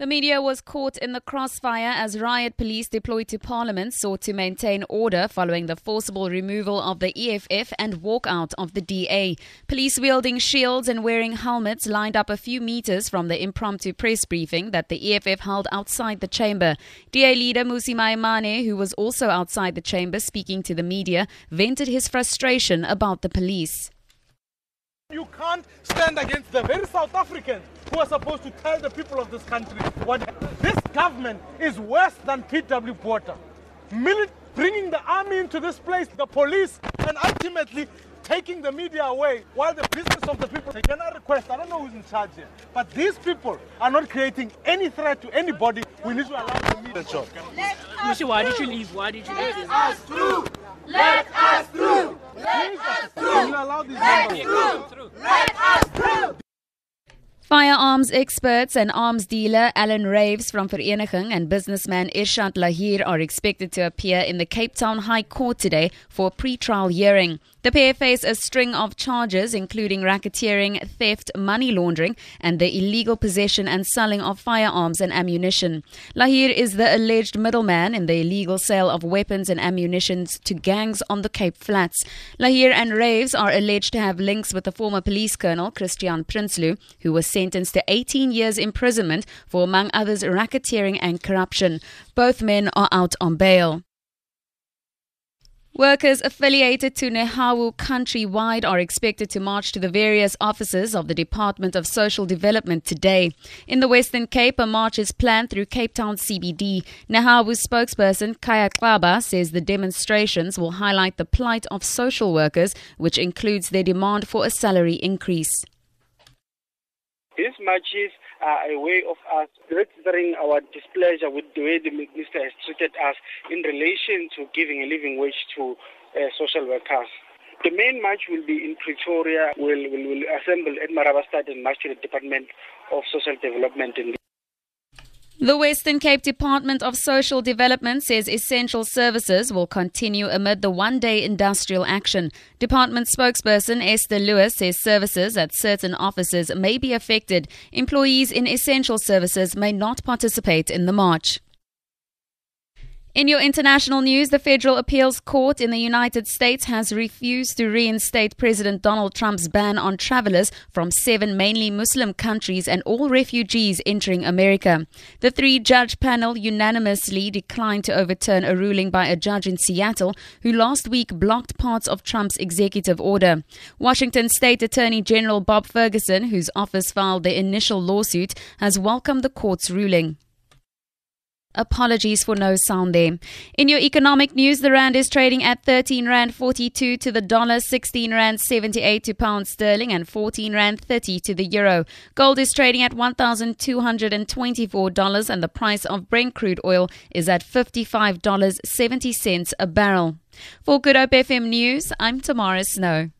The media was caught in the crossfire as riot police deployed to Parliament sought to maintain order following the forcible removal of the EFF and walkout of the DA. Police wielding shields and wearing helmets lined up a few meters from the impromptu press briefing that the EFF held outside the chamber. DA leader Mmusi Maimane, who was also outside the chamber speaking to the media, vented his frustration about the police. You can't stand against the very South Africans who are supposed to tell the people of this country what this government is worse than P.W. Botha. Mili- bringing the army into this place, the police, and ultimately taking the media away while the business of the people. They cannot request, I don't know who's in charge here, but these people are not creating any threat to anybody. We need to allow the media job. Mmusi, why did you leave? Why did you leave? Please, can you allow these members? Firearms experts and arms dealer Alan Raves from Vereeniging and businessman Irshad Laher are expected to appear in the Cape Town High Court today for a pre-trial hearing. The pair face a string of charges including racketeering, theft, money laundering and the illegal possession and selling of firearms and ammunition. Laher is the alleged middleman in the illegal sale of weapons and ammunition to gangs on the Cape Flats. Laher and Raves are alleged to have links with the former police colonel Christian Prinsloo, who was sentenced to 18 years imprisonment for, among others, racketeering and corruption. Both men are out on bail. Workers affiliated to Nehawu countrywide are expected to march to the various offices of the Department of Social Development today. In the Western Cape, a march is planned through Cape Town CBD. Nehawu spokesperson Khaya Xaba says the demonstrations will highlight the plight of social workers, which includes their demand for a salary increase. These marches are a way of us registering our displeasure with the way the minister has treated us in relation to giving a living wage to uh, social workers. The main march will be in Pretoria, will will, will assemble at Marabastad and march to the Department of Social Development The Western Cape Department of Social Development says essential services will continue amid the one day industrial action. Department spokesperson Esther Lewis says services at certain offices may be affected. Employees in essential services may not participate in the march. In your international news, the Federal Appeals Court in the United States has refused to reinstate President Donald Trump's ban on travelers from seven mainly Muslim countries and all refugees entering America. The three judge panel unanimously declined to overturn a ruling by a judge in Seattle who last week blocked parts of Trump's executive order. Washington State Attorney General Bob Ferguson, whose office filed the initial lawsuit, has welcomed the court's ruling. Apologies for no sound there. In your economic news, the rand is trading at 13 rand 42 to the dollar, 16 rand 78 to pound sterling, and 14 rand 30 to the euro. Gold is trading at $1,224, and the price of Brent crude oil is at $55.70 a barrel. For Good Hope FM News, I'm Tamara Snow.